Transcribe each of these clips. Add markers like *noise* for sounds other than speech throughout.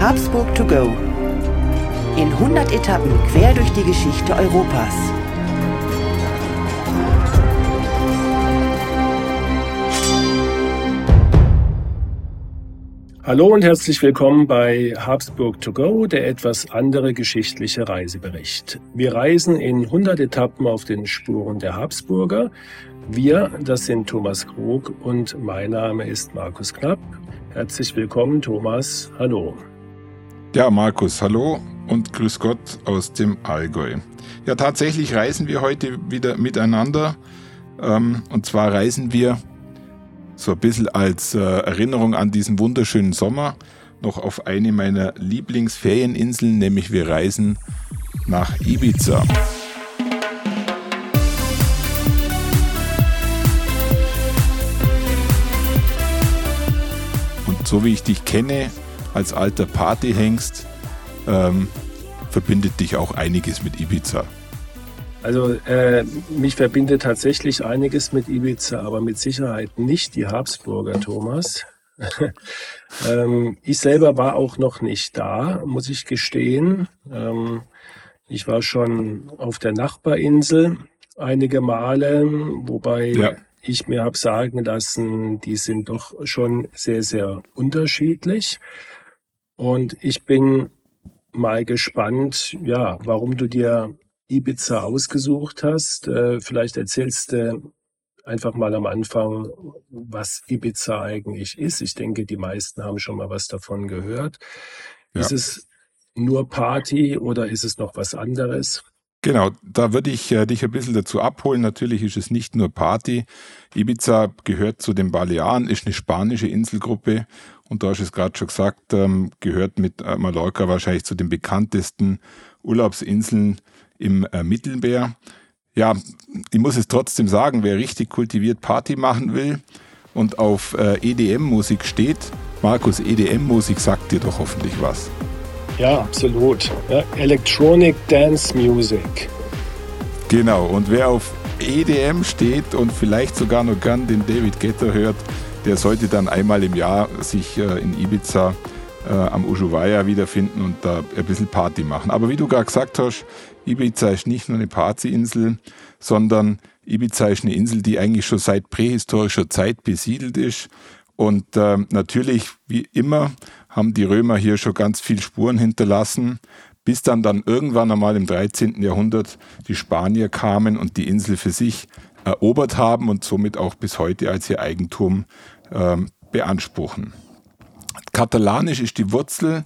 Habsburg to go. In 100 Etappen quer durch die Geschichte Europas. Hallo und herzlich willkommen bei Habsburg to go, der etwas andere geschichtliche Reisebericht. Wir reisen in 100 Etappen auf den Spuren der Habsburger. Wir, das sind Thomas Krug und mein Name ist Markus Knapp. Herzlich willkommen, Thomas. Hallo. Ja, Markus, hallo und grüß Gott aus dem Allgäu. Ja, tatsächlich reisen wir heute wieder miteinander. Ähm, und zwar reisen wir so ein bisschen als äh, Erinnerung an diesen wunderschönen Sommer noch auf eine meiner Lieblingsferieninseln, nämlich wir reisen nach Ibiza. Und so wie ich dich kenne, als alter Partyhengst, ähm, verbindet dich auch einiges mit Ibiza. Also äh, mich verbindet tatsächlich einiges mit Ibiza, aber mit Sicherheit nicht die Habsburger, Thomas. *laughs* ähm, ich selber war auch noch nicht da, muss ich gestehen. Ähm, ich war schon auf der Nachbarinsel einige Male, wobei ja. ich mir habe sagen lassen, die sind doch schon sehr, sehr unterschiedlich. Und ich bin mal gespannt, ja, warum du dir Ibiza ausgesucht hast. Äh, vielleicht erzählst du einfach mal am Anfang, was Ibiza eigentlich ist. Ich denke, die meisten haben schon mal was davon gehört. Ja. Ist es nur Party oder ist es noch was anderes? Genau, da würde ich äh, dich ein bisschen dazu abholen. Natürlich ist es nicht nur Party. Ibiza gehört zu den Balearen, ist eine spanische Inselgruppe und da hast du es gerade schon gesagt, ähm, gehört mit äh, Mallorca wahrscheinlich zu den bekanntesten Urlaubsinseln im äh, Mittelmeer. Ja, ich muss es trotzdem sagen, wer richtig kultiviert Party machen will und auf äh, EDM-Musik steht, Markus, EDM-Musik sagt dir doch hoffentlich was. Ja, absolut. Ja, Electronic Dance Music. Genau, und wer auf EDM steht und vielleicht sogar noch gern den David Guetta hört, der sollte dann einmal im Jahr sich äh, in Ibiza äh, am Ushuaia wiederfinden und da ein bisschen Party machen. Aber wie du gerade gesagt hast, Ibiza ist nicht nur eine Partyinsel, sondern Ibiza ist eine Insel, die eigentlich schon seit prähistorischer Zeit besiedelt ist. Und äh, natürlich, wie immer, haben die Römer hier schon ganz viel Spuren hinterlassen, bis dann dann irgendwann einmal im 13. Jahrhundert die Spanier kamen und die Insel für sich erobert haben und somit auch bis heute als ihr Eigentum äh, beanspruchen. Katalanisch ist die Wurzel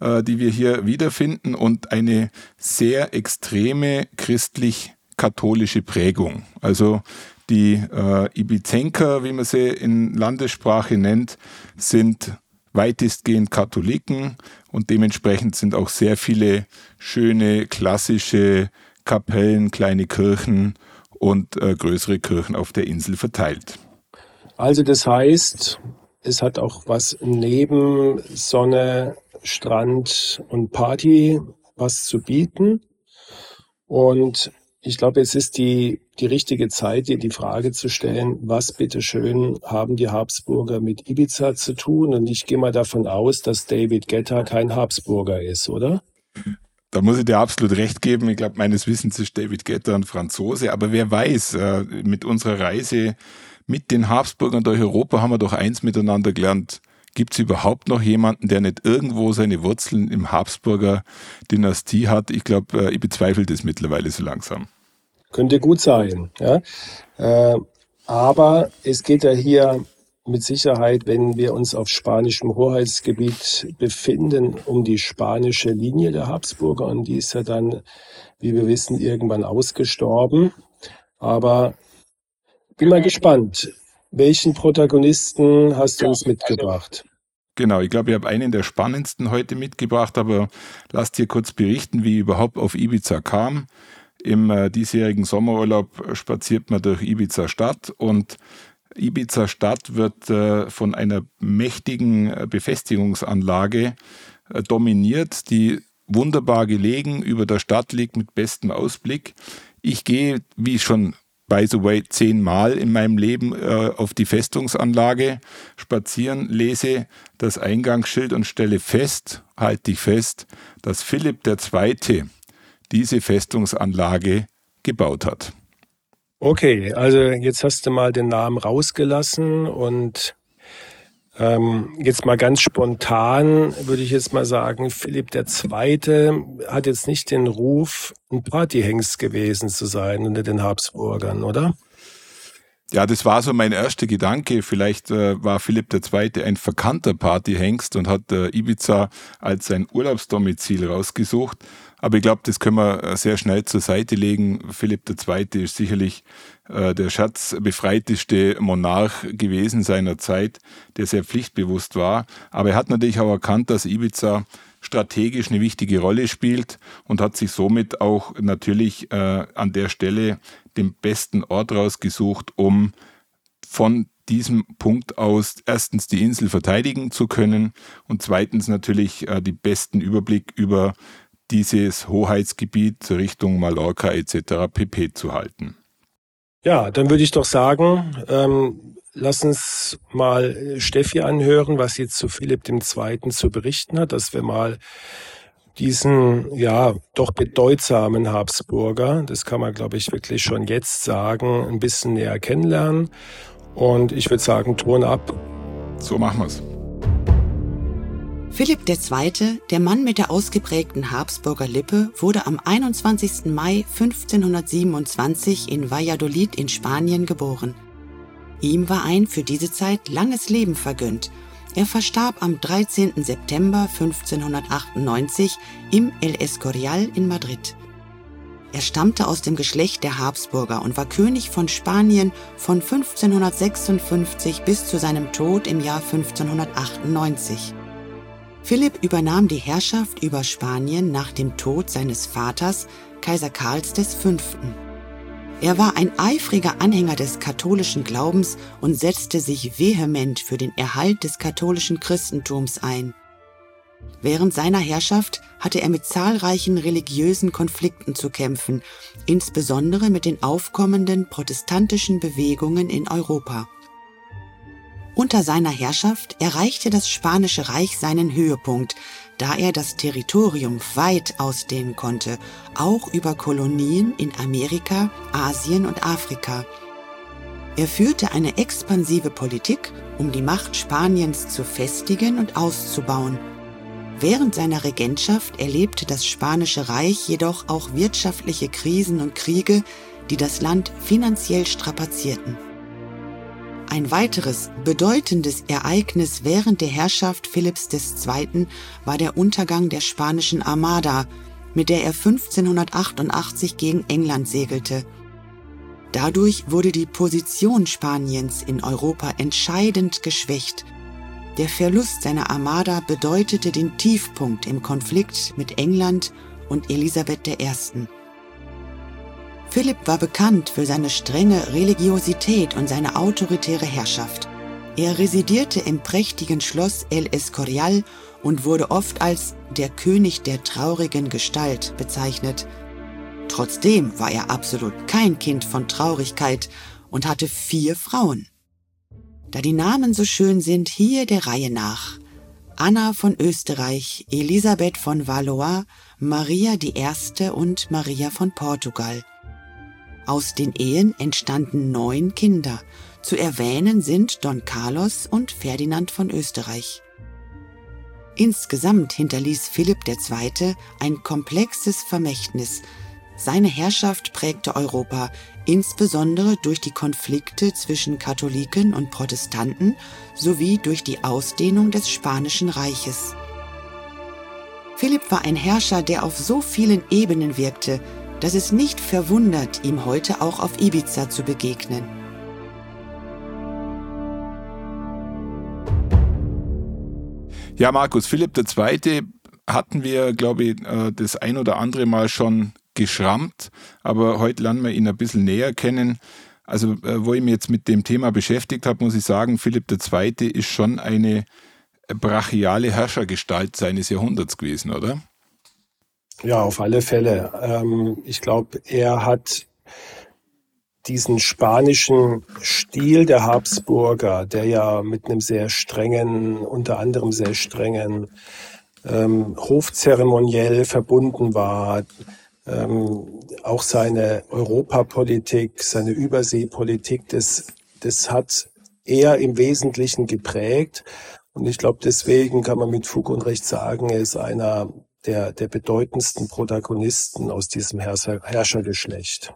äh, die wir hier wiederfinden und eine sehr extreme christlich-katholische Prägung. Also die äh, Ibizenker, wie man sie in Landessprache nennt, sind weitestgehend Katholiken und dementsprechend sind auch sehr viele schöne klassische Kapellen, kleine Kirchen und äh, größere Kirchen auf der Insel verteilt. Also das heißt, es hat auch was neben Sonne, Strand und Party was zu bieten. Und ich glaube, es ist die, die richtige Zeit, dir die Frage zu stellen, was bitteschön haben die Habsburger mit Ibiza zu tun? Und ich gehe mal davon aus, dass David Guetta kein Habsburger ist, oder? Da muss ich dir absolut recht geben. Ich glaube, meines Wissens ist David Guetta ein Franzose. Aber wer weiß, äh, mit unserer Reise mit den Habsburgern durch Europa haben wir doch eins miteinander gelernt. Gibt es überhaupt noch jemanden, der nicht irgendwo seine Wurzeln im Habsburger Dynastie hat? Ich glaube, äh, ich bezweifle das mittlerweile so langsam. Könnte gut sein, ja. Äh, aber es geht ja hier mit Sicherheit, wenn wir uns auf spanischem Hoheitsgebiet befinden, um die spanische Linie der Habsburger und die ist ja dann, wie wir wissen, irgendwann ausgestorben. Aber bin mal gespannt. Welchen Protagonisten hast du uns mitgebracht? Genau, ich glaube, ich habe einen der spannendsten heute mitgebracht, aber lasst dir kurz berichten, wie ich überhaupt auf Ibiza kam. Im äh, diesjährigen Sommerurlaub spaziert man durch Ibiza Stadt und Ibiza Stadt wird äh, von einer mächtigen äh, Befestigungsanlage äh, dominiert, die wunderbar gelegen über der Stadt liegt mit bestem Ausblick. Ich gehe, wie schon by the way, zehnmal in meinem Leben äh, auf die Festungsanlage spazieren, lese das Eingangsschild und stelle fest, halte ich fest, dass Philipp II. diese Festungsanlage gebaut hat. Okay, also jetzt hast du mal den Namen rausgelassen und ähm, jetzt mal ganz spontan würde ich jetzt mal sagen, Philipp II. hat jetzt nicht den Ruf, ein Partyhengst gewesen zu sein unter den Habsburgern, oder? Ja, das war so mein erster Gedanke. Vielleicht äh, war Philipp II. ein verkannter Partyhengst und hat äh, Ibiza als sein Urlaubsdomizil rausgesucht. Aber ich glaube, das können wir äh, sehr schnell zur Seite legen. Philipp II. ist sicherlich äh, der schatzbefreiteste Monarch gewesen seiner Zeit, der sehr pflichtbewusst war. Aber er hat natürlich auch erkannt, dass Ibiza strategisch eine wichtige Rolle spielt und hat sich somit auch natürlich äh, an der Stelle den besten Ort rausgesucht, um von diesem Punkt aus erstens die Insel verteidigen zu können und zweitens natürlich äh, die besten Überblick über dieses Hoheitsgebiet Richtung Mallorca etc. pp. zu halten. Ja, dann würde ich doch sagen, ähm, lass uns mal Steffi anhören, was sie zu Philipp II. zu berichten hat, dass wir mal diesen, ja, doch bedeutsamen Habsburger, das kann man, glaube ich, wirklich schon jetzt sagen, ein bisschen näher kennenlernen. Und ich würde sagen, Ton ab. So machen wir's. Philipp II., der Mann mit der ausgeprägten Habsburger Lippe, wurde am 21. Mai 1527 in Valladolid in Spanien geboren. Ihm war ein für diese Zeit langes Leben vergönnt. Er verstarb am 13. September 1598 im El Escorial in Madrid. Er stammte aus dem Geschlecht der Habsburger und war König von Spanien von 1556 bis zu seinem Tod im Jahr 1598. Philipp übernahm die Herrschaft über Spanien nach dem Tod seines Vaters, Kaiser Karls V. Er war ein eifriger Anhänger des katholischen Glaubens und setzte sich vehement für den Erhalt des katholischen Christentums ein. Während seiner Herrschaft hatte er mit zahlreichen religiösen Konflikten zu kämpfen, insbesondere mit den aufkommenden protestantischen Bewegungen in Europa. Unter seiner Herrschaft erreichte das Spanische Reich seinen Höhepunkt, da er das Territorium weit ausdehnen konnte, auch über Kolonien in Amerika, Asien und Afrika. Er führte eine expansive Politik, um die Macht Spaniens zu festigen und auszubauen. Während seiner Regentschaft erlebte das Spanische Reich jedoch auch wirtschaftliche Krisen und Kriege, die das Land finanziell strapazierten. Ein weiteres bedeutendes Ereignis während der Herrschaft Philipps II. war der Untergang der spanischen Armada, mit der er 1588 gegen England segelte. Dadurch wurde die Position Spaniens in Europa entscheidend geschwächt. Der Verlust seiner Armada bedeutete den Tiefpunkt im Konflikt mit England und Elisabeth I. Philipp war bekannt für seine strenge Religiosität und seine autoritäre Herrschaft. Er residierte im prächtigen Schloss El Escorial und wurde oft als der König der traurigen Gestalt bezeichnet. Trotzdem war er absolut kein Kind von Traurigkeit und hatte vier Frauen. Da die Namen so schön sind, hier der Reihe nach. Anna von Österreich, Elisabeth von Valois, Maria I. und Maria von Portugal. Aus den Ehen entstanden neun Kinder. Zu erwähnen sind Don Carlos und Ferdinand von Österreich. Insgesamt hinterließ Philipp II. ein komplexes Vermächtnis. Seine Herrschaft prägte Europa, insbesondere durch die Konflikte zwischen Katholiken und Protestanten sowie durch die Ausdehnung des Spanischen Reiches. Philipp war ein Herrscher, der auf so vielen Ebenen wirkte, dass es nicht verwundert, ihm heute auch auf Ibiza zu begegnen. Ja, Markus, Philipp II. hatten wir, glaube ich, äh, das ein oder andere Mal schon geschrammt, aber heute lernen wir ihn ein bisschen näher kennen. Also, äh, wo ich mich jetzt mit dem Thema beschäftigt habe, muss ich sagen, Philipp II. ist schon eine brachiale Herrschergestalt seines Jahrhunderts gewesen, oder? Ja, auf alle Fälle. Ähm, ich glaube, er hat diesen spanischen Stil der Habsburger, der ja mit einem sehr strengen, unter anderem sehr strengen ähm, Hofzeremoniell verbunden war, ähm, auch seine Europapolitik, seine Überseepolitik, das, das hat er im Wesentlichen geprägt. Und ich glaube, deswegen kann man mit Fug und Recht sagen, er ist einer der, der bedeutendsten Protagonisten aus diesem Herrscher, Herrschergeschlecht.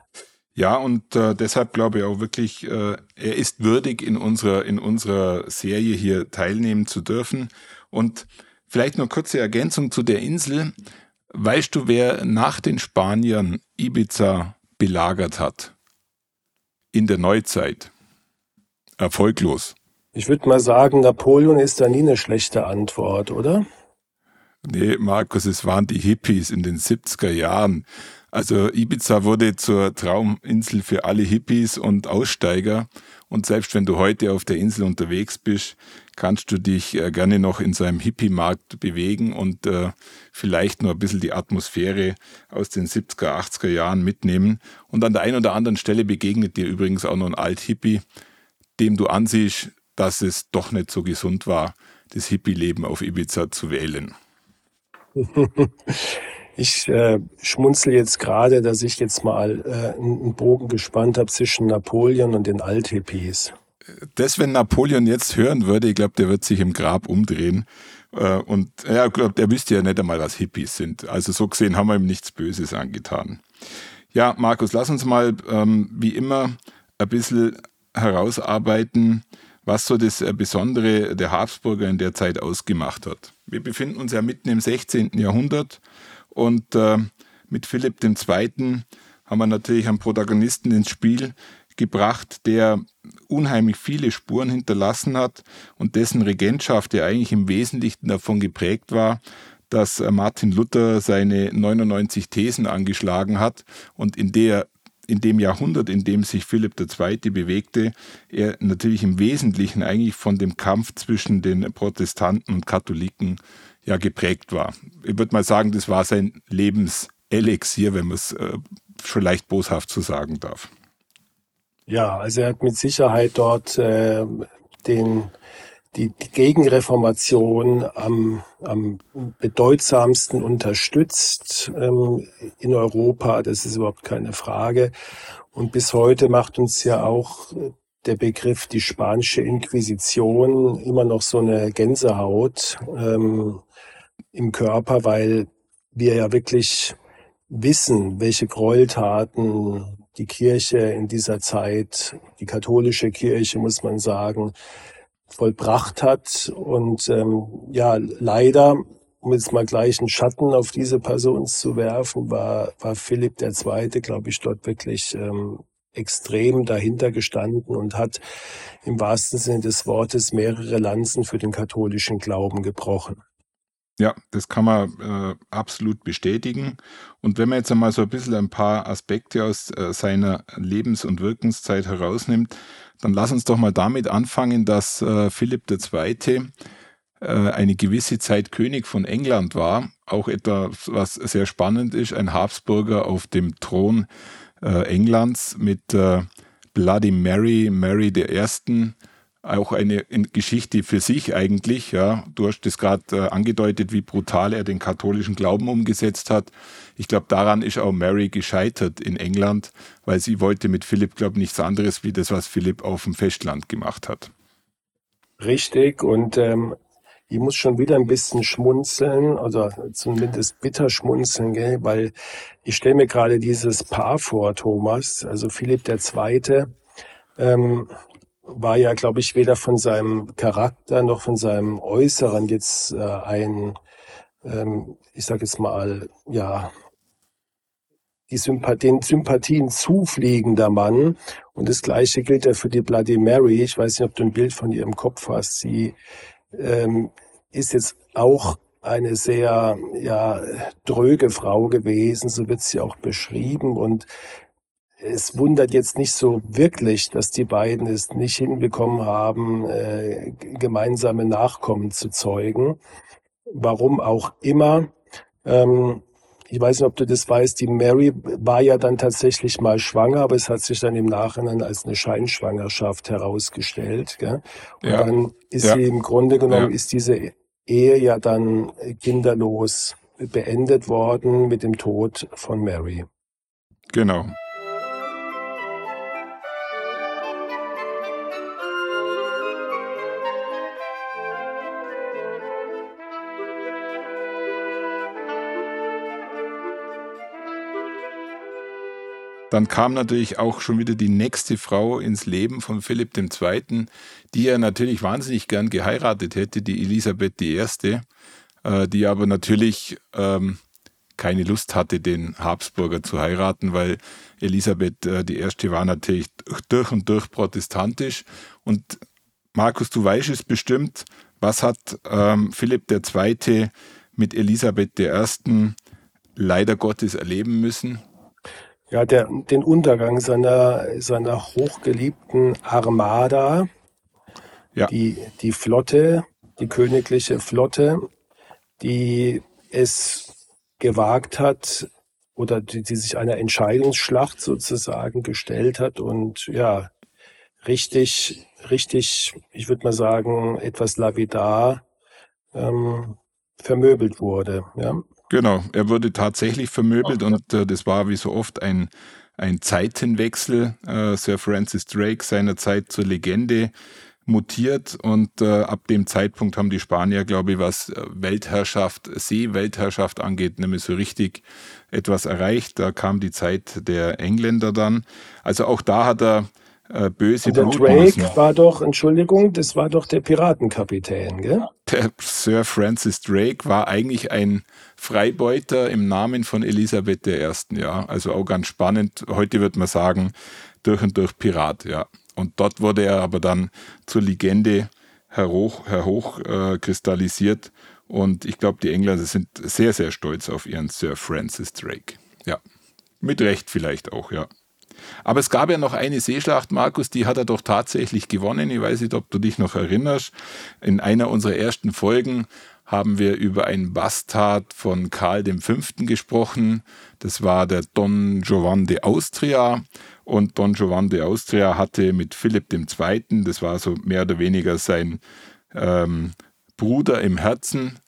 Ja, und äh, deshalb glaube ich auch wirklich, äh, er ist würdig, in unserer, in unserer Serie hier teilnehmen zu dürfen. Und vielleicht noch kurze Ergänzung zu der Insel. Weißt du, wer nach den Spaniern Ibiza belagert hat? In der Neuzeit. Erfolglos. Ich würde mal sagen, Napoleon ist da nie eine schlechte Antwort, oder? Nee, Markus, es waren die Hippies in den 70er Jahren. Also Ibiza wurde zur Trauminsel für alle Hippies und Aussteiger. Und selbst wenn du heute auf der Insel unterwegs bist, kannst du dich äh, gerne noch in so einem Hippie-Markt bewegen und äh, vielleicht nur ein bisschen die Atmosphäre aus den 70er, 80er Jahren mitnehmen. Und an der einen oder anderen Stelle begegnet dir übrigens auch noch ein Alt-Hippie, dem du ansiehst, dass es doch nicht so gesund war, das Hippie-Leben auf Ibiza zu wählen. *laughs* Ich äh, schmunzel jetzt gerade, dass ich jetzt mal äh, einen Bogen gespannt habe zwischen Napoleon und den Althippies. Das, wenn Napoleon jetzt hören würde, ich glaube, der wird sich im Grab umdrehen. Äh, und ja, ich der wüsste ja nicht einmal, was Hippies sind. Also so gesehen haben wir ihm nichts Böses angetan. Ja, Markus, lass uns mal ähm, wie immer ein bisschen herausarbeiten, was so das äh, Besondere der Habsburger in der Zeit ausgemacht hat. Wir befinden uns ja mitten im 16. Jahrhundert und äh, mit Philipp II. haben wir natürlich einen Protagonisten ins Spiel gebracht, der unheimlich viele Spuren hinterlassen hat und dessen Regentschaft ja eigentlich im Wesentlichen davon geprägt war, dass äh, Martin Luther seine 99 Thesen angeschlagen hat und in der in dem Jahrhundert, in dem sich Philipp II. bewegte, er natürlich im Wesentlichen eigentlich von dem Kampf zwischen den Protestanten und Katholiken ja geprägt war. Ich würde mal sagen, das war sein Lebenselixier, wenn man es äh, schon leicht boshaft so sagen darf. Ja, also er hat mit Sicherheit dort äh, den, die, die Gegenreformation am, am bedeutsamsten unterstützt ähm, in Europa. Das ist überhaupt keine Frage. Und bis heute macht uns ja auch der Begriff die spanische Inquisition immer noch so eine Gänsehaut. Ähm, im Körper, weil wir ja wirklich wissen, welche Gräueltaten die Kirche in dieser Zeit, die katholische Kirche, muss man sagen, vollbracht hat. Und ähm, ja, leider, um jetzt mal gleich einen Schatten auf diese Person zu werfen, war, war Philipp II., glaube ich, dort wirklich ähm, extrem dahinter gestanden und hat im wahrsten Sinne des Wortes mehrere Lanzen für den katholischen Glauben gebrochen. Ja, das kann man äh, absolut bestätigen. Und wenn man jetzt einmal so ein bisschen ein paar Aspekte aus äh, seiner Lebens- und Wirkenszeit herausnimmt, dann lass uns doch mal damit anfangen, dass äh, Philipp II. Äh, eine gewisse Zeit König von England war. Auch etwas, was sehr spannend ist, ein Habsburger auf dem Thron äh, Englands mit äh, Bloody Mary, Mary I., auch eine Geschichte für sich eigentlich. Ja, du hast das gerade äh, angedeutet, wie brutal er den katholischen Glauben umgesetzt hat. Ich glaube, daran ist auch Mary gescheitert in England, weil sie wollte mit Philipp, glaube nichts anderes wie das, was Philipp auf dem Festland gemacht hat. Richtig und ähm, ich muss schon wieder ein bisschen schmunzeln oder zumindest bitter schmunzeln, gell? weil ich stelle mir gerade dieses Paar vor, Thomas, also Philipp der Zweite. Ähm, war ja, glaube ich, weder von seinem Charakter noch von seinem Äußeren jetzt äh, ein, ähm, ich sage jetzt mal, ja, die Sympathien, Sympathien zufliegender Mann. Und das Gleiche gilt ja für die Bloody Mary. Ich weiß nicht, ob du ein Bild von ihr im Kopf hast. Sie ähm, ist jetzt auch eine sehr ja, dröge Frau gewesen, so wird sie auch beschrieben. Und es wundert jetzt nicht so wirklich, dass die beiden es nicht hinbekommen haben, äh, gemeinsame Nachkommen zu zeugen. Warum auch immer. Ähm, ich weiß nicht, ob du das weißt, die Mary war ja dann tatsächlich mal schwanger, aber es hat sich dann im Nachhinein als eine Scheinschwangerschaft herausgestellt. Gell? Und ja. dann ist ja. sie im Grunde genommen, ja. ist diese Ehe ja dann kinderlos beendet worden mit dem Tod von Mary. Genau. Dann kam natürlich auch schon wieder die nächste Frau ins Leben von Philipp II., die er natürlich wahnsinnig gern geheiratet hätte, die Elisabeth I., äh, die aber natürlich ähm, keine Lust hatte, den Habsburger zu heiraten, weil Elisabeth äh, I. war natürlich durch und durch protestantisch. Und Markus, du weißt es bestimmt, was hat ähm, Philipp II. mit Elisabeth I. leider Gottes erleben müssen? Ja, der, den Untergang seiner, seiner hochgeliebten Armada, ja. die, die Flotte, die königliche Flotte, die es gewagt hat oder die, die sich einer Entscheidungsschlacht sozusagen gestellt hat und ja, richtig, richtig, ich würde mal sagen, etwas lavidar ähm, vermöbelt wurde. Ja. Genau, er wurde tatsächlich vermöbelt okay. und äh, das war wie so oft ein, ein Zeitenwechsel. Äh, Sir Francis Drake seinerzeit zur Legende mutiert und äh, ab dem Zeitpunkt haben die Spanier, glaube ich, was äh, Weltherrschaft, Seeweltherrschaft angeht, nämlich so richtig etwas erreicht. Da kam die Zeit der Engländer dann. Also auch da hat er äh, böse Und der Drake war doch, Entschuldigung, das war doch der Piratenkapitän, gell? Der Sir Francis Drake war eigentlich ein Freibeuter im Namen von Elisabeth I. Ja, also auch ganz spannend. Heute wird man sagen, durch und durch Pirat, ja. Und dort wurde er aber dann zur Legende herhoch, herhochkristallisiert. Äh, und ich glaube, die Engländer sind sehr, sehr stolz auf ihren Sir Francis Drake. Ja. Mit Recht vielleicht auch, ja. Aber es gab ja noch eine Seeschlacht, Markus, die hat er doch tatsächlich gewonnen. Ich weiß nicht, ob du dich noch erinnerst. In einer unserer ersten Folgen haben wir über einen Bastard von Karl V. gesprochen. Das war der Don Giovan de Austria. Und Don Giovan de Austria hatte mit Philipp II., das war so mehr oder weniger sein ähm, Bruder im Herzen,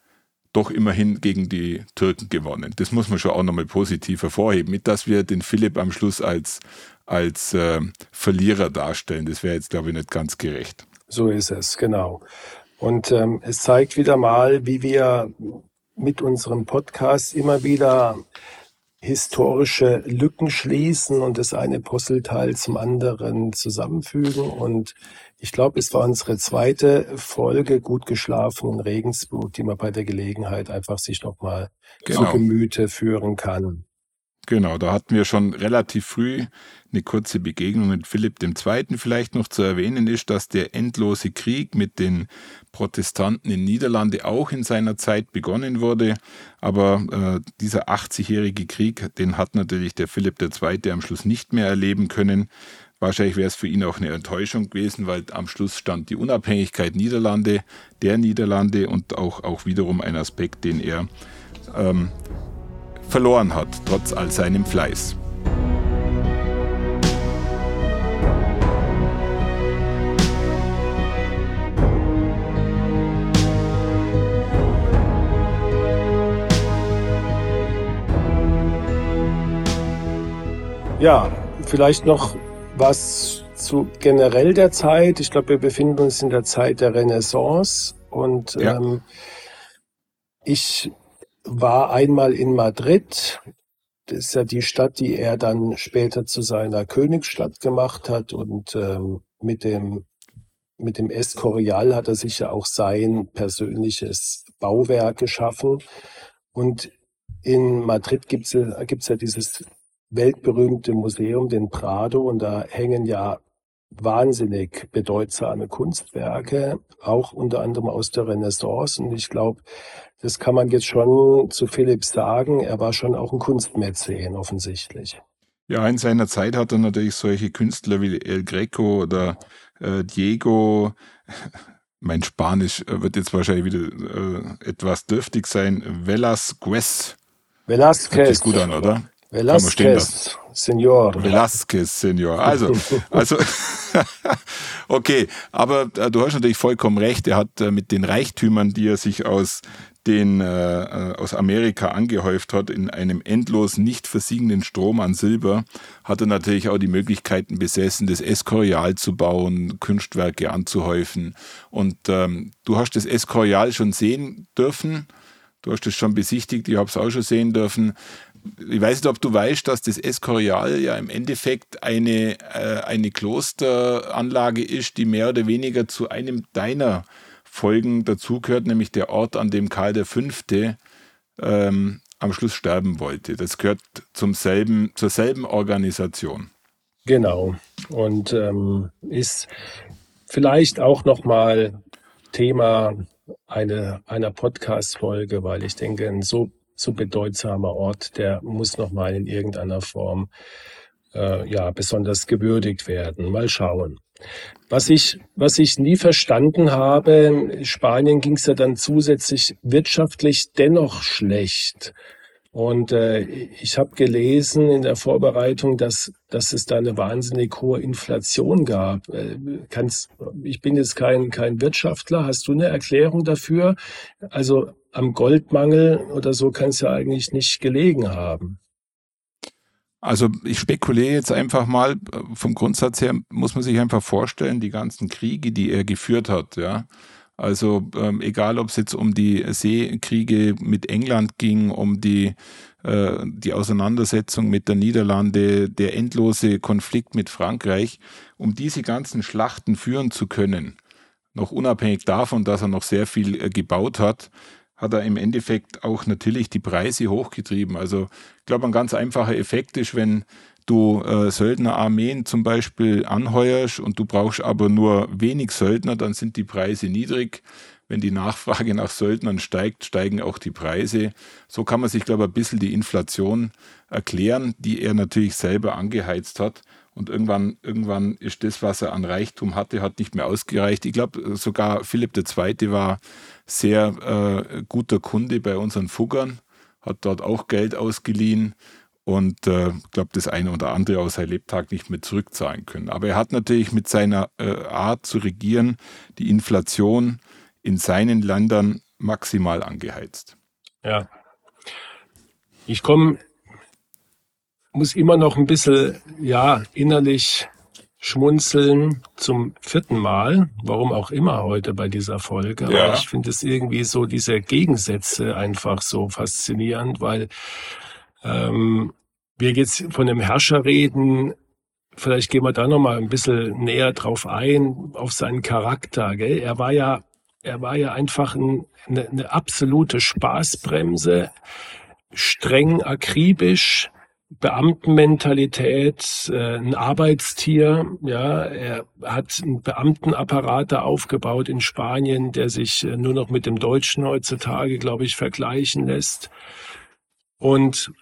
doch immerhin gegen die Türken gewonnen. Das muss man schon auch nochmal positiv hervorheben. Mit dass wir den Philipp am Schluss als, als äh, Verlierer darstellen. Das wäre jetzt, glaube ich, nicht ganz gerecht. So ist es, genau. Und ähm, es zeigt wieder mal, wie wir mit unserem Podcast immer wieder historische Lücken schließen und das eine Puzzleteil zum anderen zusammenfügen. Und ich glaube, es war unsere zweite Folge gut geschlafen in Regensburg, die man bei der Gelegenheit einfach sich nochmal genau. zu Gemüte führen kann. Genau, da hatten wir schon relativ früh eine kurze Begegnung mit Philipp II. Vielleicht noch zu erwähnen ist, dass der endlose Krieg mit den Protestanten in Niederlande auch in seiner Zeit begonnen wurde. Aber äh, dieser 80-jährige Krieg, den hat natürlich der Philipp II. am Schluss nicht mehr erleben können. Wahrscheinlich wäre es für ihn auch eine Enttäuschung gewesen, weil am Schluss stand die Unabhängigkeit Niederlande, der Niederlande und auch, auch wiederum ein Aspekt, den er ähm, verloren hat, trotz all seinem Fleiß. Ja, vielleicht noch was zu generell der Zeit. Ich glaube, wir befinden uns in der Zeit der Renaissance und ja. ähm, ich war einmal in Madrid. Das ist ja die Stadt, die er dann später zu seiner Königsstadt gemacht hat. Und ähm, mit dem mit dem Escorial hat er sich ja auch sein persönliches Bauwerk geschaffen. Und in Madrid gibt's ja, gibt's ja dieses weltberühmte Museum, den Prado, und da hängen ja wahnsinnig bedeutsame Kunstwerke, auch unter anderem aus der Renaissance. Und ich glaube, das kann man jetzt schon zu Philipp sagen. Er war schon auch ein Kunstmäzen offensichtlich. Ja, in seiner Zeit hat er natürlich solche Künstler wie El Greco oder äh, Diego. *laughs* Mein Spanisch wird jetzt wahrscheinlich wieder äh, etwas dürftig sein. Velasquez Velasquez. gut an, oder? Velasquez, Senor. Velasquez, Senor. Also, *laughs* also *laughs* okay, aber äh, du hast natürlich vollkommen recht. Er hat äh, mit den Reichtümern, die er sich aus den äh, äh, aus Amerika angehäuft hat, in einem endlos nicht versiegenden Strom an Silber, hat er natürlich auch die Möglichkeiten besessen, das Escorial zu bauen, Kunstwerke anzuhäufen. Und ähm, du hast das Escorial schon sehen dürfen. Du hast es schon besichtigt, ich habe es auch schon sehen dürfen ich weiß nicht, ob du weißt, dass das Escorial ja im Endeffekt eine, äh, eine Klosteranlage ist, die mehr oder weniger zu einem deiner Folgen dazugehört, nämlich der Ort, an dem Karl V. Ähm, am Schluss sterben wollte. Das gehört zum selben, zur selben Organisation. Genau. Und ähm, ist vielleicht auch nochmal Thema eine, einer Podcast-Folge, weil ich denke, ein so so bedeutsamer Ort, der muss nochmal in irgendeiner Form äh, ja besonders gewürdigt werden. Mal schauen. Was ich, was ich nie verstanden habe, Spanien ging es ja dann zusätzlich wirtschaftlich dennoch schlecht. Und äh, ich habe gelesen in der Vorbereitung, dass, dass es da eine wahnsinnig hohe Inflation gab. Äh, kannst, ich bin jetzt kein, kein Wirtschaftler. Hast du eine Erklärung dafür? Also am Goldmangel oder so kann es ja eigentlich nicht gelegen haben. Also ich spekuliere jetzt einfach mal, vom Grundsatz her muss man sich einfach vorstellen, die ganzen Kriege, die er geführt hat, ja. Also ähm, egal, ob es jetzt um die Seekriege mit England ging, um die, äh, die Auseinandersetzung mit der Niederlande, der endlose Konflikt mit Frankreich, um diese ganzen Schlachten führen zu können, noch unabhängig davon, dass er noch sehr viel äh, gebaut hat, hat er im Endeffekt auch natürlich die Preise hochgetrieben. Also ich glaube, ein ganz einfacher Effekt ist, wenn du äh, Söldnerarmeen zum Beispiel anheuerst und du brauchst aber nur wenig Söldner, dann sind die Preise niedrig. Wenn die Nachfrage nach Söldnern steigt, steigen auch die Preise. So kann man sich, glaube ich, ein bisschen die Inflation erklären, die er natürlich selber angeheizt hat. Und irgendwann, irgendwann ist das, was er an Reichtum hatte, hat nicht mehr ausgereicht. Ich glaube, sogar Philipp II. war sehr äh, guter Kunde bei unseren Fuggern, hat dort auch Geld ausgeliehen und äh, glaube, das eine oder andere aus seinem Lebtag nicht mehr zurückzahlen können. Aber er hat natürlich mit seiner äh, Art zu regieren die Inflation in seinen Ländern maximal angeheizt. Ja. Ich komme, muss immer noch ein bisschen, ja, innerlich schmunzeln zum vierten Mal, warum auch immer heute bei dieser Folge. Ja. Aber ich finde es irgendwie so, diese Gegensätze einfach so faszinierend, weil ähm, wir jetzt von einem Herrscher reden, vielleicht gehen wir da nochmal ein bisschen näher drauf ein, auf seinen Charakter. Gell? Er war ja, er war ja einfach ein, eine, eine absolute Spaßbremse, streng akribisch, Beamtenmentalität, äh, ein Arbeitstier. Ja, er hat einen Beamtenapparat da aufgebaut in Spanien, der sich äh, nur noch mit dem Deutschen heutzutage, glaube ich, vergleichen lässt. Und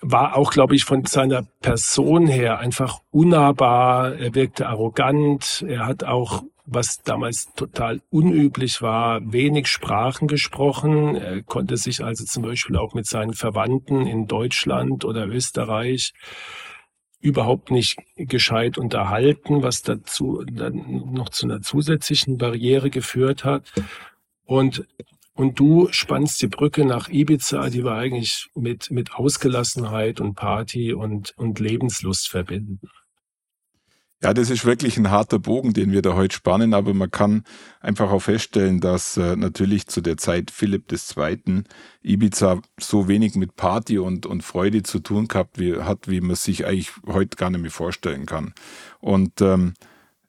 war auch, glaube ich, von seiner Person her einfach unnahbar. Er wirkte arrogant. Er hat auch was damals total unüblich war, wenig Sprachen gesprochen. Er konnte sich also zum Beispiel auch mit seinen Verwandten in Deutschland oder Österreich überhaupt nicht gescheit unterhalten, was dazu dann noch zu einer zusätzlichen Barriere geführt hat. Und und du spannst die Brücke nach Ibiza, die wir eigentlich mit, mit Ausgelassenheit und Party und, und Lebenslust verbinden. Ja, das ist wirklich ein harter Bogen, den wir da heute spannen, aber man kann einfach auch feststellen, dass äh, natürlich zu der Zeit Philipp II. Ibiza so wenig mit Party und, und Freude zu tun gehabt wie, hat, wie man sich eigentlich heute gar nicht mehr vorstellen kann. Und ähm,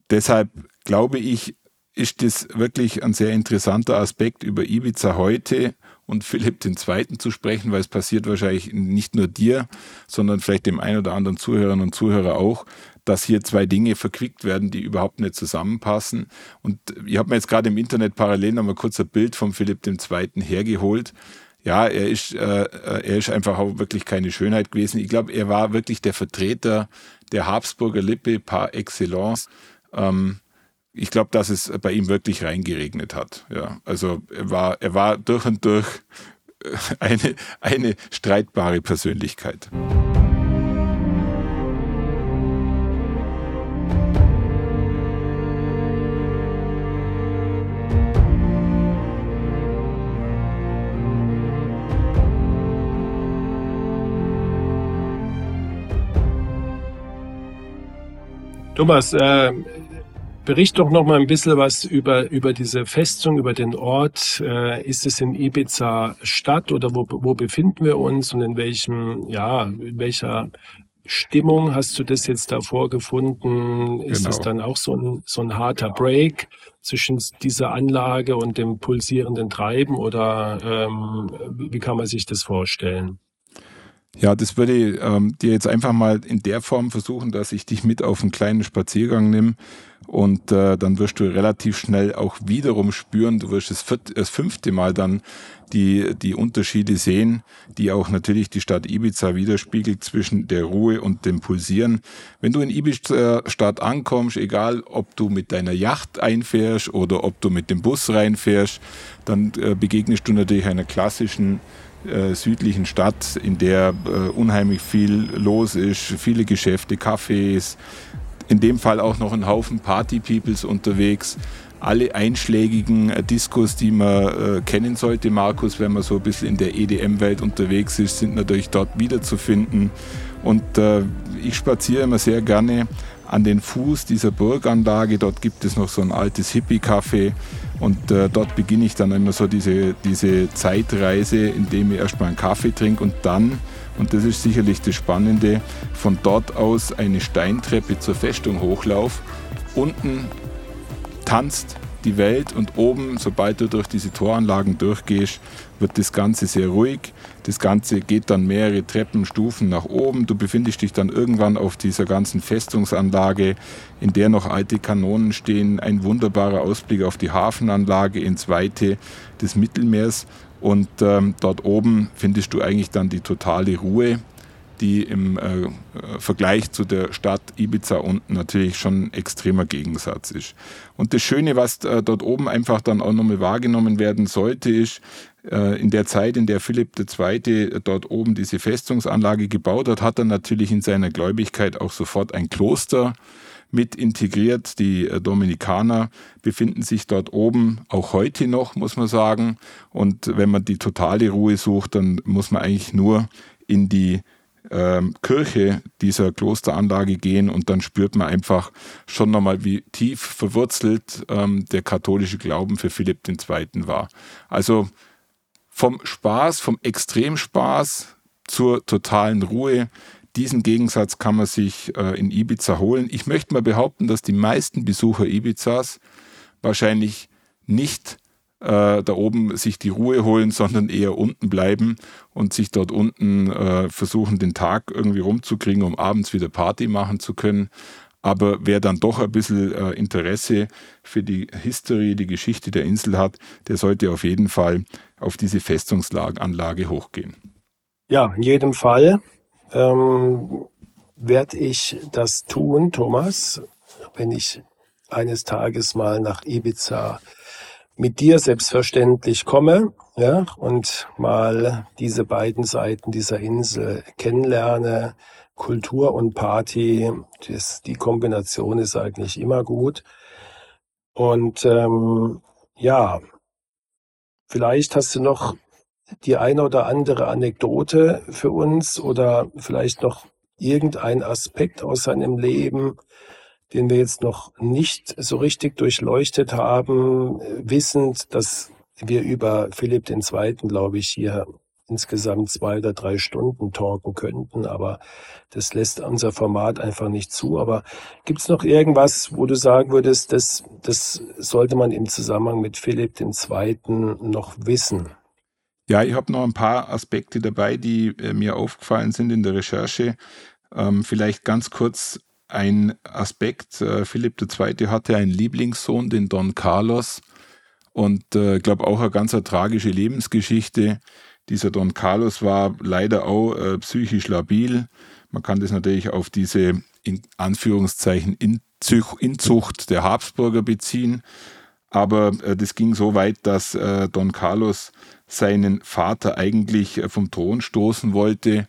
deshalb glaube ich, ist das wirklich ein sehr interessanter Aspekt über Ibiza heute und Philipp II. zu sprechen, weil es passiert wahrscheinlich nicht nur dir, sondern vielleicht dem einen oder anderen Zuhörern und Zuhörer auch, dass hier zwei Dinge verquickt werden, die überhaupt nicht zusammenpassen. Und ich habe mir jetzt gerade im Internet parallel noch mal kurz ein Bild von Philipp II. hergeholt. Ja, er ist, äh, er ist einfach auch wirklich keine Schönheit gewesen. Ich glaube, er war wirklich der Vertreter der Habsburger Lippe par excellence. Ähm, ich glaube, dass es bei ihm wirklich reingeregnet hat. Ja, also er war, er war durch und durch *laughs* eine, eine streitbare Persönlichkeit. Thomas, äh, bericht doch noch mal ein bisschen was über, über diese Festung, über den Ort. Äh, ist es in Ibiza Stadt oder wo, wo befinden wir uns und in welchem, ja, in welcher Stimmung hast du das jetzt davor gefunden? Ist es genau. dann auch so ein, so ein harter Break zwischen dieser Anlage und dem pulsierenden Treiben oder ähm, wie kann man sich das vorstellen? Ja, das würde ich ähm, dir jetzt einfach mal in der Form versuchen, dass ich dich mit auf einen kleinen Spaziergang nehme und äh, dann wirst du relativ schnell auch wiederum spüren, du wirst das, vierte, das fünfte Mal dann die, die Unterschiede sehen, die auch natürlich die Stadt Ibiza widerspiegelt zwischen der Ruhe und dem Pulsieren. Wenn du in Ibiza Stadt ankommst, egal ob du mit deiner Yacht einfährst oder ob du mit dem Bus reinfährst, dann äh, begegnest du natürlich einer klassischen äh, südlichen Stadt, in der äh, unheimlich viel los ist, viele Geschäfte, Cafés, in dem Fall auch noch ein Haufen Party-Peoples unterwegs. Alle einschlägigen äh, Diskos, die man äh, kennen sollte, Markus, wenn man so ein bisschen in der EDM-Welt unterwegs ist, sind natürlich dort wiederzufinden. Und äh, ich spaziere immer sehr gerne an den Fuß dieser Burganlage. Dort gibt es noch so ein altes Hippie-Café und äh, dort beginne ich dann immer so diese, diese Zeitreise, indem ich erstmal einen Kaffee trinke und dann, und das ist sicherlich das Spannende, von dort aus eine Steintreppe zur Festung hochlauf. Unten tanzt die Welt und oben, sobald du durch diese Toranlagen durchgehst, wird das Ganze sehr ruhig. Das Ganze geht dann mehrere Treppenstufen nach oben. Du befindest dich dann irgendwann auf dieser ganzen Festungsanlage, in der noch alte Kanonen stehen. Ein wunderbarer Ausblick auf die Hafenanlage ins Weite des Mittelmeers. Und ähm, dort oben findest du eigentlich dann die totale Ruhe die im äh, Vergleich zu der Stadt Ibiza unten natürlich schon ein extremer Gegensatz ist. Und das Schöne, was äh, dort oben einfach dann auch nochmal wahrgenommen werden sollte, ist, in der Zeit, in der Philipp II. dort oben diese Festungsanlage gebaut hat, hat er natürlich in seiner Gläubigkeit auch sofort ein Kloster mit integriert. Die äh, Dominikaner befinden sich dort oben auch heute noch, muss man sagen. Und wenn man die totale Ruhe sucht, dann muss man eigentlich nur in die ähm, Kirche dieser Klosteranlage gehen und dann spürt man einfach schon nochmal, wie tief verwurzelt ähm, der katholische Glauben für Philipp II. war. Also vom Spaß, vom Extremspaß zur totalen Ruhe, diesen Gegensatz kann man sich äh, in Ibiza holen. Ich möchte mal behaupten, dass die meisten Besucher Ibizas wahrscheinlich nicht äh, da oben sich die Ruhe holen, sondern eher unten bleiben und sich dort unten äh, versuchen, den Tag irgendwie rumzukriegen, um abends wieder Party machen zu können. Aber wer dann doch ein bisschen äh, Interesse für die History, die Geschichte der Insel hat, der sollte auf jeden Fall auf diese Festungsanlage hochgehen. Ja, in jedem Fall ähm, werde ich das tun, Thomas, wenn ich eines Tages mal nach Ibiza mit dir selbstverständlich komme ja, und mal diese beiden Seiten dieser Insel kennenlerne. Kultur und Party, das, die Kombination ist eigentlich immer gut. Und ähm, ja, vielleicht hast du noch die eine oder andere Anekdote für uns oder vielleicht noch irgendein Aspekt aus seinem Leben, den wir jetzt noch nicht so richtig durchleuchtet haben, wissend, dass wir über Philipp II., glaube ich, hier insgesamt zwei oder drei Stunden talken könnten, aber das lässt unser Format einfach nicht zu. Aber gibt es noch irgendwas, wo du sagen würdest, das, das sollte man im Zusammenhang mit Philipp II. noch wissen? Ja, ich habe noch ein paar Aspekte dabei, die äh, mir aufgefallen sind in der Recherche. Ähm, vielleicht ganz kurz ein Aspekt. Äh, Philipp II. hatte einen Lieblingssohn, den Don Carlos. Und ich äh, glaube auch eine ganz tragische Lebensgeschichte. Dieser Don Carlos war leider auch äh, psychisch labil. Man kann das natürlich auf diese in Anführungszeichen Inzucht der Habsburger beziehen. Aber äh, das ging so weit, dass äh, Don Carlos seinen Vater eigentlich äh, vom Thron stoßen wollte.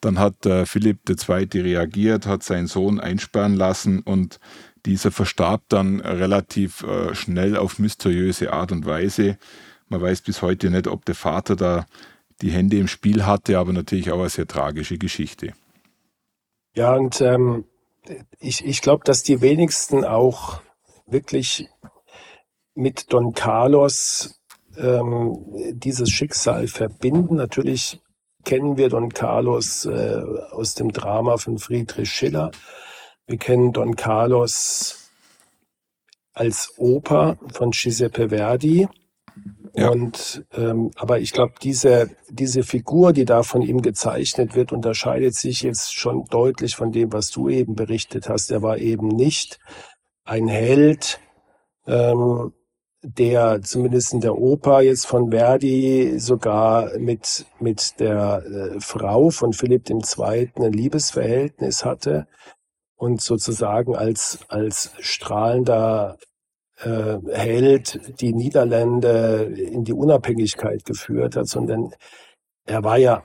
Dann hat äh, Philipp II. reagiert, hat seinen Sohn einsperren lassen und dieser verstarb dann relativ äh, schnell auf mysteriöse Art und Weise. Man weiß bis heute nicht, ob der Vater da die Hände im Spiel hatte, aber natürlich auch eine sehr tragische Geschichte. Ja, und ähm, ich, ich glaube, dass die wenigsten auch wirklich mit Don Carlos ähm, dieses Schicksal verbinden. Natürlich kennen wir Don Carlos äh, aus dem Drama von Friedrich Schiller. Wir kennen Don Carlos als Oper von Giuseppe Verdi. Ja. Und ähm, aber ich glaube, diese diese Figur, die da von ihm gezeichnet wird, unterscheidet sich jetzt schon deutlich von dem, was du eben berichtet hast. Er war eben nicht ein Held, ähm, der zumindest in der Oper jetzt von Verdi sogar mit mit der äh, Frau von Philipp II. ein Liebesverhältnis hatte und sozusagen als als strahlender äh, Held die Niederlande in die Unabhängigkeit geführt hat, sondern er war ja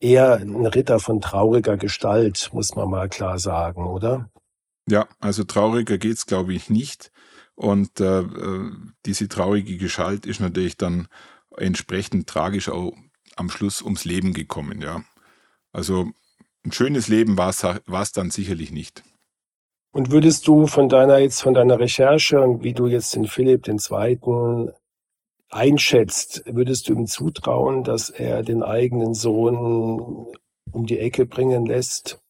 eher ein Ritter von trauriger Gestalt, muss man mal klar sagen, oder? Ja, also trauriger geht's, glaube ich, nicht. Und äh, diese traurige Gestalt ist natürlich dann entsprechend tragisch auch am Schluss ums Leben gekommen, ja. Also ein schönes Leben war es dann sicherlich nicht. Und würdest du von deiner jetzt von deiner Recherche und wie du jetzt den Philipp II. einschätzt, würdest du ihm zutrauen, dass er den eigenen Sohn um die Ecke bringen lässt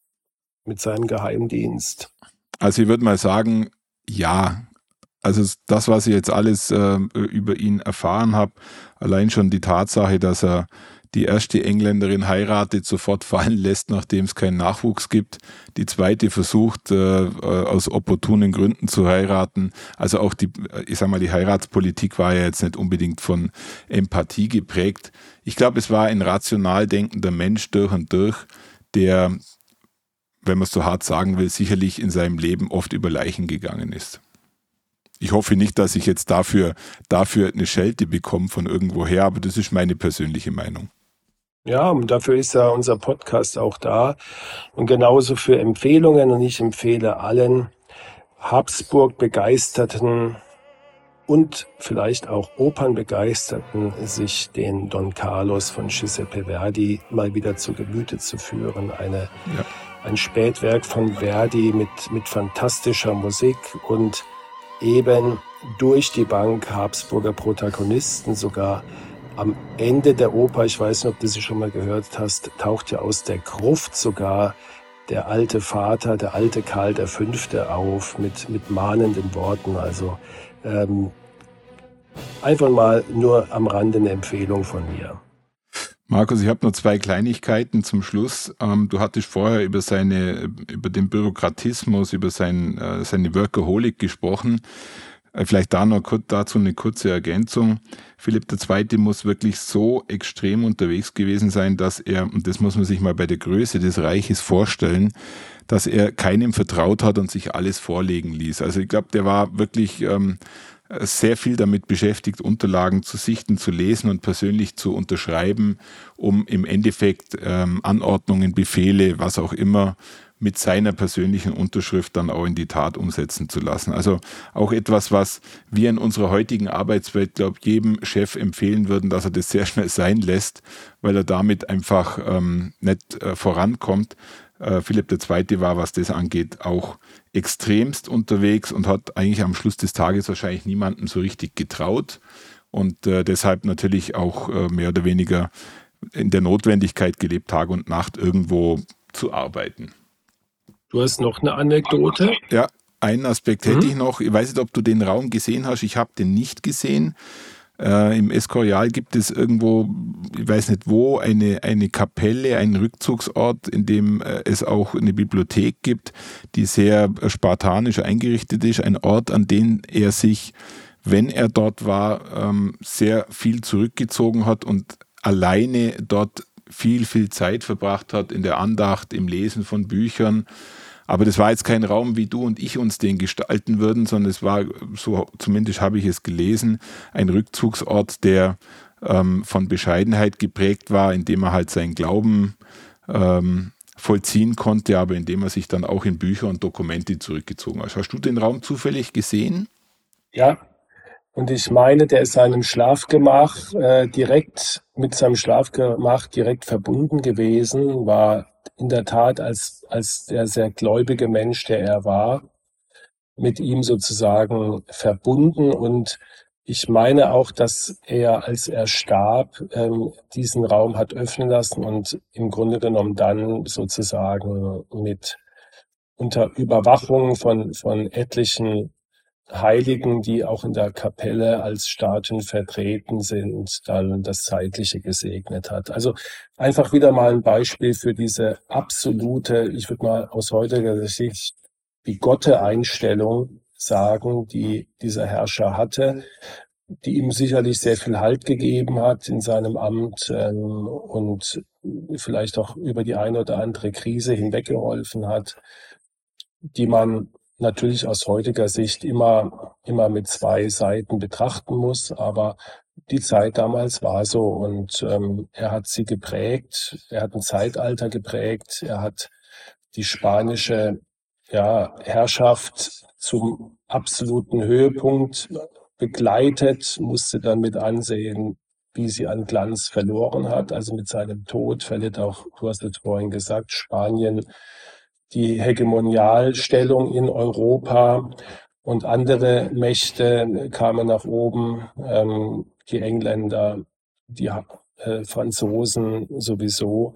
mit seinem Geheimdienst? Also ich würde mal sagen, ja. Also das, was ich jetzt alles äh, über ihn erfahren habe, allein schon die Tatsache, dass er die erste Engländerin heiratet, sofort fallen lässt, nachdem es keinen Nachwuchs gibt. Die zweite versucht, äh, äh, aus opportunen Gründen zu heiraten. Also auch die, ich sag mal, die Heiratspolitik war ja jetzt nicht unbedingt von Empathie geprägt. Ich glaube, es war ein rational denkender Mensch durch und durch, der, wenn man es so hart sagen will, sicherlich in seinem Leben oft über Leichen gegangen ist. Ich hoffe nicht, dass ich jetzt dafür, dafür eine Schelte bekomme von irgendwoher, aber das ist meine persönliche Meinung. Ja, und dafür ist ja unser Podcast auch da. Und genauso für Empfehlungen. Und ich empfehle allen Habsburg-Begeisterten und vielleicht auch Opernbegeisterten, sich den Don Carlos von Giuseppe Verdi mal wieder zu Gemüte zu führen. Eine, ja. Ein Spätwerk von Verdi mit, mit fantastischer Musik und eben durch die Bank Habsburger Protagonisten sogar am Ende der Oper, ich weiß nicht, ob du sie schon mal gehört hast, taucht ja aus der Gruft sogar der alte Vater, der alte Karl V. auf mit, mit mahnenden Worten. Also ähm, einfach mal nur am Rande eine Empfehlung von mir. Markus, ich habe nur zwei Kleinigkeiten zum Schluss. Ähm, du hattest vorher über seine, über den Bürokratismus, über sein, äh, seine Workaholic gesprochen. Äh, vielleicht da noch dazu eine kurze Ergänzung. Philipp II. muss wirklich so extrem unterwegs gewesen sein, dass er, und das muss man sich mal bei der Größe des Reiches vorstellen, dass er keinem vertraut hat und sich alles vorlegen ließ. Also ich glaube, der war wirklich ähm, sehr viel damit beschäftigt, Unterlagen zu sichten, zu lesen und persönlich zu unterschreiben, um im Endeffekt ähm, Anordnungen, Befehle, was auch immer mit seiner persönlichen Unterschrift dann auch in die Tat umsetzen zu lassen. Also auch etwas, was wir in unserer heutigen Arbeitswelt, glaube ich, jedem Chef empfehlen würden, dass er das sehr schnell sein lässt, weil er damit einfach ähm, nicht äh, vorankommt. Äh, Philipp II. war, was das angeht, auch extremst unterwegs und hat eigentlich am Schluss des Tages wahrscheinlich niemandem so richtig getraut und äh, deshalb natürlich auch äh, mehr oder weniger in der Notwendigkeit gelebt, Tag und Nacht irgendwo zu arbeiten. Du hast noch eine Anekdote? Ja, einen Aspekt hätte mhm. ich noch. Ich weiß nicht, ob du den Raum gesehen hast. Ich habe den nicht gesehen. Äh, Im Escorial gibt es irgendwo, ich weiß nicht wo, eine, eine Kapelle, einen Rückzugsort, in dem äh, es auch eine Bibliothek gibt, die sehr spartanisch eingerichtet ist. Ein Ort, an den er sich, wenn er dort war, ähm, sehr viel zurückgezogen hat und alleine dort viel, viel Zeit verbracht hat in der Andacht, im Lesen von Büchern Aber das war jetzt kein Raum, wie du und ich uns den gestalten würden, sondern es war, so zumindest habe ich es gelesen, ein Rückzugsort, der ähm, von Bescheidenheit geprägt war, indem er halt seinen Glauben ähm, vollziehen konnte, aber indem er sich dann auch in Bücher und Dokumente zurückgezogen hat. Hast du den Raum zufällig gesehen? Ja, und ich meine, der ist seinem Schlafgemach äh, direkt mit seinem Schlafgemach direkt verbunden gewesen, war in der Tat als, als der sehr gläubige Mensch, der er war, mit ihm sozusagen verbunden. Und ich meine auch, dass er, als er starb, ähm, diesen Raum hat öffnen lassen und im Grunde genommen dann sozusagen mit unter Überwachung von, von etlichen Heiligen, die auch in der Kapelle als Statuen vertreten sind, dann das Zeitliche gesegnet hat. Also einfach wieder mal ein Beispiel für diese absolute, ich würde mal aus heutiger Sicht, bigotte Einstellung sagen, die dieser Herrscher hatte, die ihm sicherlich sehr viel Halt gegeben hat in seinem Amt ähm, und vielleicht auch über die eine oder andere Krise hinweggeholfen hat, die man natürlich aus heutiger Sicht immer, immer mit zwei Seiten betrachten muss, aber die Zeit damals war so und ähm, er hat sie geprägt, er hat ein Zeitalter geprägt, er hat die spanische ja, Herrschaft zum absoluten Höhepunkt begleitet, musste dann mit ansehen, wie sie an Glanz verloren hat. Also mit seinem Tod verliert auch, du hast es vorhin gesagt, Spanien die Hegemonialstellung in Europa und andere Mächte kamen nach oben, ähm, die Engländer, die äh, Franzosen sowieso.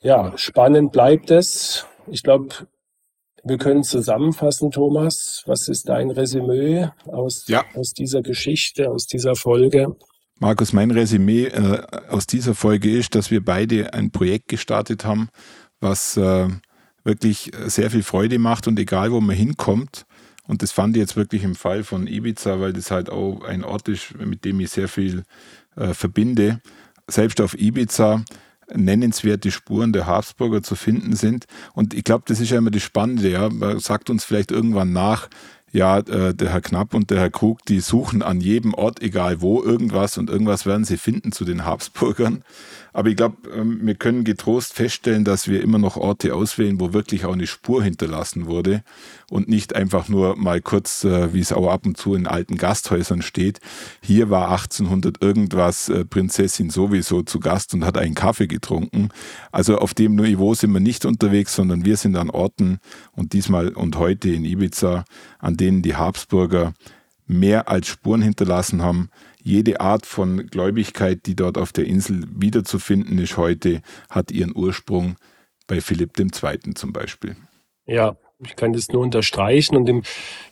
Ja, spannend bleibt es. Ich glaube, wir können zusammenfassen, Thomas. Was ist dein Resümee aus, ja. aus dieser Geschichte, aus dieser Folge? Markus, mein Resümee äh, aus dieser Folge ist, dass wir beide ein Projekt gestartet haben, was äh, wirklich sehr viel Freude macht und egal, wo man hinkommt, und das fand ich jetzt wirklich im Fall von Ibiza, weil das halt auch ein Ort ist, mit dem ich sehr viel äh, verbinde. Selbst auf Ibiza nennenswerte Spuren der Habsburger zu finden sind. Und ich glaube, das ist ja immer das Spannende. Ja. Man sagt uns vielleicht irgendwann nach, ja, äh, der Herr Knapp und der Herr Krug, die suchen an jedem Ort, egal wo, irgendwas und irgendwas werden sie finden zu den Habsburgern. Aber ich glaube, ähm, wir können getrost feststellen, dass wir immer noch Orte auswählen, wo wirklich auch eine Spur hinterlassen wurde und nicht einfach nur mal kurz, äh, wie es auch ab und zu in alten Gasthäusern steht. Hier war 1800 irgendwas äh, Prinzessin sowieso zu Gast und hat einen Kaffee getrunken. Also auf dem Niveau sind wir nicht unterwegs, sondern wir sind an Orten und diesmal und heute in Ibiza, an denen die Habsburger mehr als Spuren hinterlassen haben, jede Art von Gläubigkeit, die dort auf der Insel wiederzufinden ist heute, hat ihren Ursprung bei Philipp II. zum Beispiel. Ja, ich kann das nur unterstreichen und dem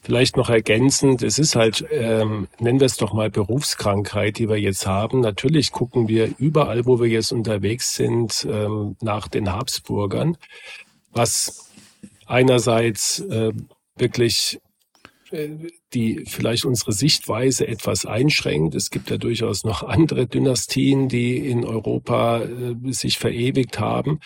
vielleicht noch ergänzend, es ist halt, ähm, nennen wir es doch mal Berufskrankheit, die wir jetzt haben. Natürlich gucken wir überall, wo wir jetzt unterwegs sind, ähm, nach den Habsburgern, was einerseits äh, wirklich die vielleicht unsere Sichtweise etwas einschränkt. Es gibt ja durchaus noch andere Dynastien, die in Europa äh, sich verewigt haben.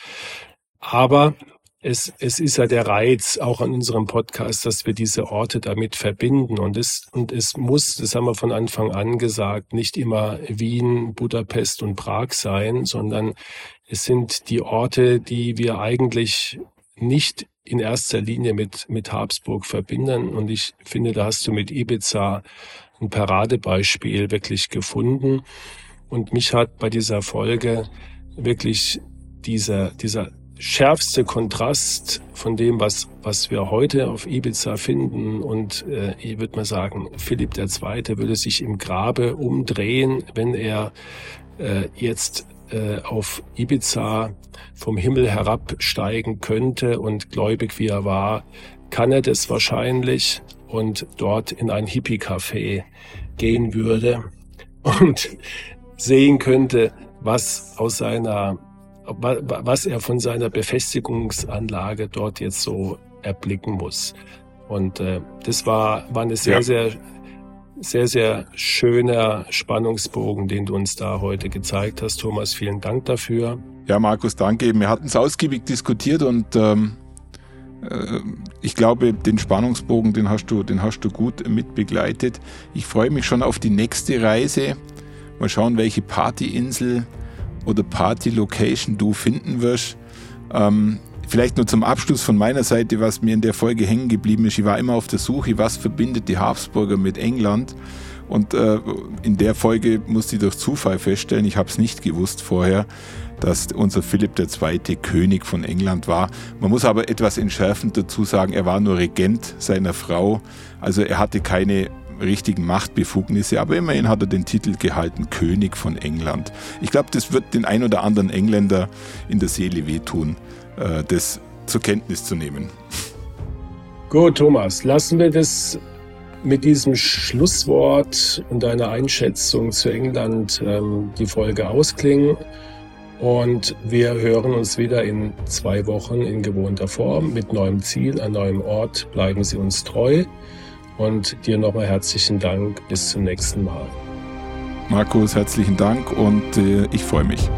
Aber es, es ist ja der Reiz auch an unserem Podcast, dass wir diese Orte damit verbinden. Und es, und es muss, das haben wir von Anfang an gesagt, nicht immer Wien, Budapest und Prag sein, sondern es sind die Orte, die wir eigentlich nicht in erster Linie mit, mit Habsburg verbinden. Und ich finde, da hast du mit Ibiza ein Paradebeispiel wirklich gefunden. Und mich hat bei dieser Folge wirklich dieser, dieser schärfste Kontrast von dem, was, was wir heute auf Ibiza finden. Und äh, ich würde mal sagen, Philipp II. würde sich im Grabe umdrehen, wenn er äh, jetzt äh, auf Ibiza vom Himmel herabsteigen könnte und gläubig wie er war, kann er das wahrscheinlich und dort in ein Hippie-Café gehen würde und *laughs* sehen könnte, was aus seiner, was er von seiner Befestigungsanlage dort jetzt so erblicken muss. Und äh, das war, war eine sehr, ja. sehr sehr, sehr schöner Spannungsbogen, den du uns da heute gezeigt hast, Thomas. Vielen Dank dafür. Ja, Markus, danke. Wir hatten es ausgiebig diskutiert und ähm, äh, ich glaube, den Spannungsbogen, den hast du, den hast du gut mit begleitet. Ich freue mich schon auf die nächste Reise. Mal schauen, welche Partyinsel oder Party-Location du finden wirst. Ähm, vielleicht nur zum Abschluss von meiner Seite, was mir in der Folge hängen geblieben ist. Ich war immer auf der Suche, was verbindet die Habsburger mit England. Und äh, in der Folge musste ich durch Zufall feststellen, ich habe es nicht gewusst vorher, dass unser Philipp II. König von England war. Man muss aber etwas entschärfend dazu sagen, er war nur Regent seiner Frau, also er hatte keine richtigen Machtbefugnisse, aber immerhin hat er den Titel gehalten König von England. Ich glaube, das wird den ein oder anderen Engländer in der Seele wehtun, äh, das zur Kenntnis zu nehmen. Gut, Thomas, lassen wir das mit diesem Schlusswort und deiner Einschätzung zu England ähm, die Folge ausklingen. Und wir hören uns wieder in zwei Wochen in gewohnter Form mit neuem Ziel, an neuem Ort. Bleiben Sie uns treu. Und dir nochmal herzlichen Dank. Bis zum nächsten Mal. Markus, herzlichen Dank und äh, ich freue mich.